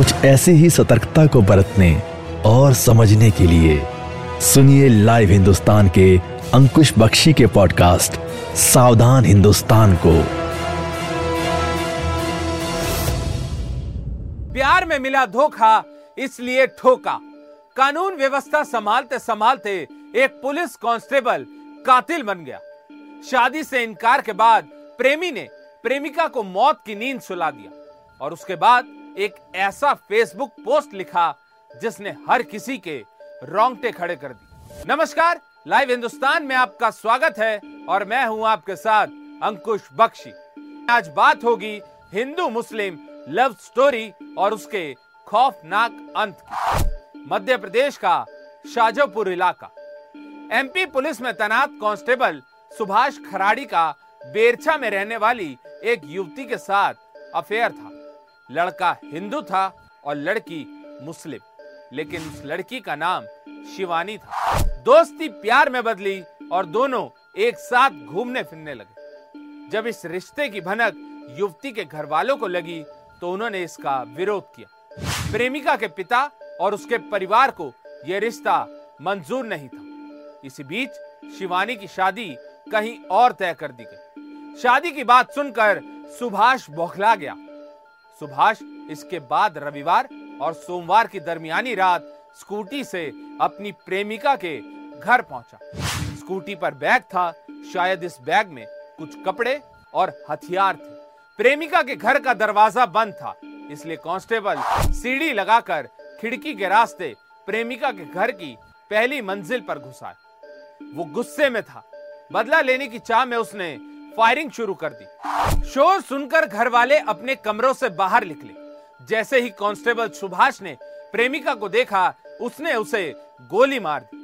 कुछ ऐसी ही सतर्कता को बरतने और समझने के लिए सुनिए लाइव हिंदुस्तान के अंकुश बख्शी के पॉडकास्ट, सावधान हिंदुस्तान को। प्यार में मिला धोखा, इसलिए ठोका। कानून व्यवस्था संभालते संभालते एक पुलिस कांस्टेबल कातिल बन गया। शादी से इनकार के बाद प्रेमी ने प्रेमिका को मौत की नींद सुला दिया और उसके बाद एक ऐसा फेसबुक पोस्ट लिखा जिसने हर किसी के रोंगटे खड़े कर दिए। नमस्कार, लाइव हिंदुस्तान में आपका स्वागत है और मैं हूँ आपके साथ अंकुश बख्शी। आज बात होगी हिंदू मुस्लिम लव स्टोरी और उसके खौफनाक अंत की। मध्य प्रदेश का शाजापुर इलाका। एमपी पुलिस में तैनात कांस्टेबल सुभाष खराड़ी का बेरछा में रहने वाली एक युवती के साथ अफेयर था। लड़का हिंदू था और लड़की मुस्लिम। लेकिन उस लड़की का नाम शिवानी था। दोस्ती प्यार में बदली और दोनों एक साथ घूमने फिरने लगे। जब इस रिश्ते की भनक युवती के घर वालों को लगी तो उन्होंने इसका विरोध किया। प्रेमिका के पिता और उसके परिवार को यह रिश्ता मंजूर नहीं था। इसी बीच शिवानी की शादी कहीं और तय कर दी गई। शादी की बात सुनकर सुभाष बौखला गया। सुभाष इसके बाद रविवार और सोमवार की दरमियानी रात स्कूटी से अपनी प्रेमिका के घर पहुँचा। स्कूटी पर बैग था, शायद इस बैग में कुछ कपड़े और हथियार थे। प्रेमिका के घर का दरवाज़ा बंद था, इसलिए कांस्टेबल सीढ़ी लगाकर खिड़की के रास्ते प्रेमिका के घर की पहली मंजिल पर घुसा। वो गुस्से में था। बदला लेने की चाह में उसने फायरिंग शुरू कर दी। शोर सुनकर घर वाले अपने कमरों से बाहर निकले। जैसे ही कांस्टेबल सुभाष ने प्रेमिका को देखा, उसने उसे गोली मार दी।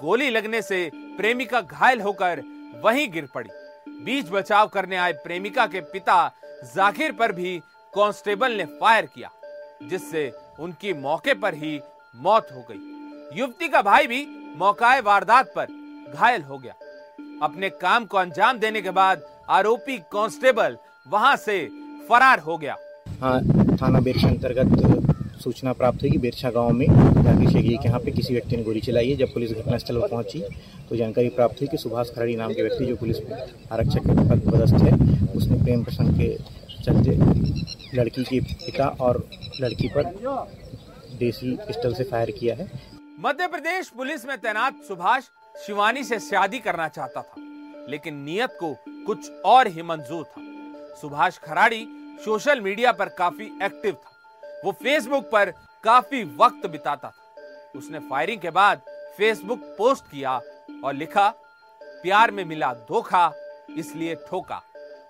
गोली लगने से प्रेमिका घायल होकर वहीं गिर पड़ी। बीच बचाव करने आए प्रेमिका के पिता जाकिर पर भी कांस्टेबल ने फायर किया, जिससे उनकी मौके पर ही मौत हो गई। युवती का भाई भी मौकाए वारदात पर घायल हो गया। अपने काम को अंजाम देने के बाद आरोपी कांस्टेबल वहाँ से फरार हो गया। हाँ थाना बेरछा अंतर्गत सूचना प्राप्त हुई कि बेरछा गाँव में जानकारी शेखी के यहाँ पे किसी व्यक्ति ने गोली चलाई है। जब पुलिस घटनास्थल पर पहुँची तो जानकारी प्राप्त हुई कि सुभाष खराड़ी नाम के व्यक्ति जो पुलिस आरक्षक के पद पदस्थ है उसने प्रेम प्रसंग के चलते लड़की के पिता और लड़की पर देसी पिस्टल से फायर किया है। मध्य प्रदेश पुलिस में तैनात सुभाष शिवानी से शादी करना चाहता था लेकिन नियत को कुछ और ही मंजूर था। सुभाष खराड़ी सोशल मीडिया पर काफ़ी एक्टिव था। वो फेसबुक पर काफ़ी वक्त बिताता था। उसने फायरिंग के बाद फेसबुक पोस्ट किया और लिखा, प्यार में मिला धोखा, इसलिए ठोका।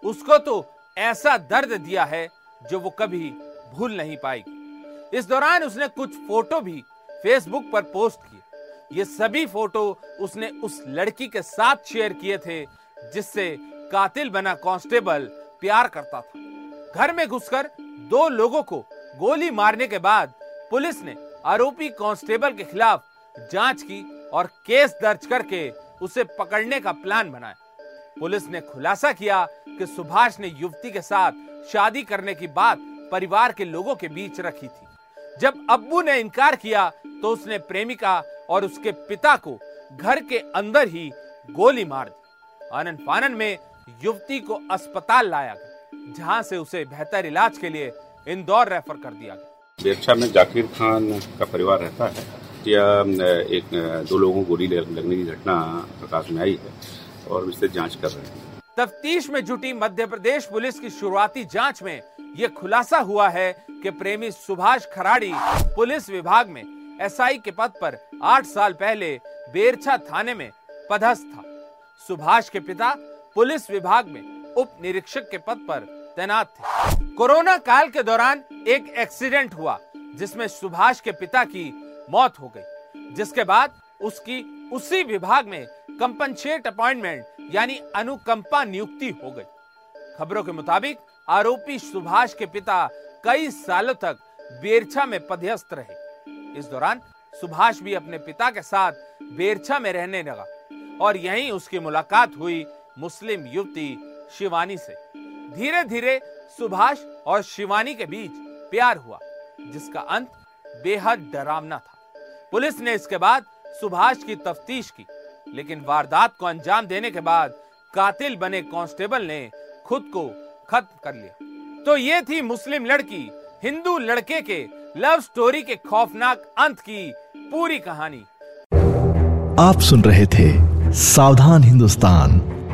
उसको तो ऐसा दर्द दिया है जो वो कभी भूल नहीं पाएगी। इस दौरान उसने कुछ फ़ोटो भी फेसबुक पर पोस्ट किए। ये सभी फ़ोटो उसने उस लड़की के साथ शेयर किए थे, जिससे कातिल बना कांस्टेबल प्यार करता था। घर में घुसकर दो लोगों को गोली मारने के बाद पुलिस ने आरोपी कांस्टेबल के खिलाफ जाँच की और केस दर्ज करके उसे पकड़ने का प्लान बनाया। पुलिस ने खुलासा किया कि सुभाष ने युवती के साथ शादी करने की बात परिवार के लोगों के बीच रखी थी। जब अब्बू ने इनकार किया तो उसने प्रेमिका और उसके पिता को घर के अंदर ही गोली मार दी। आनंद फानन में युवती को अस्पताल लाया गया जहाँ से उसे बेहतर इलाज के लिए इंदौर रेफर कर दिया गया। बेरछा में जाकिर खान का परिवार रहता है या एक दो लोगों को गोली लगने की घटना प्रकाश में आई है और इससे जाँच कर रहे हैं। तफ्तीश में जुटी मध्य प्रदेश पुलिस की शुरुआती जाँच में यह खुलासा हुआ है कि प्रेमी सुभाष खराड़ी पुलिस विभाग में एसआई के पद पर आठ साल पहले बेरछा थाने में पदस्थ था। सुभाष के पिता पुलिस विभाग में उप निरीक्षक के पद पर तैनात थे। कोरोना काल के दौरान एक एक्सीडेंट हुआ, जिसमें सुभाष के पिता की मौत हो गई। जिसके बाद उसकी उसी विभाग में कंपनसेट अपॉइंटमेंट, यानी अनुकंपा नियुक्ति हो गई। खबरों के मुताबिक, आरोपी सुभाष के पिता कई सालों तक बेरछा में पदस्थ रहे। इस दौरान सुभाष भी अपने पिता के साथ बेरछा में रहने लगा और यहीं उसकी मुलाकात हुई मुस्लिम युवती शिवानी से। धीरे धीरे सुभाष और शिवानी के बीच प्यार हुआ, जिसका अंत बेहद डरावना था। पुलिस ने इसके बाद सुभाष की तफ्तीश की, लेकिन वारदात को अंजाम देने के बाद कातिल बने कांस्टेबल ने खुद को खत्म कर लिया। तो ये थी मुस्लिम लड़की, हिंदू लड़के के लव स्टोरी के खौफनाक अंत की पूरी कहानी। आप सुन रहे थे सावधान हिंदुस्तान।